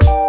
you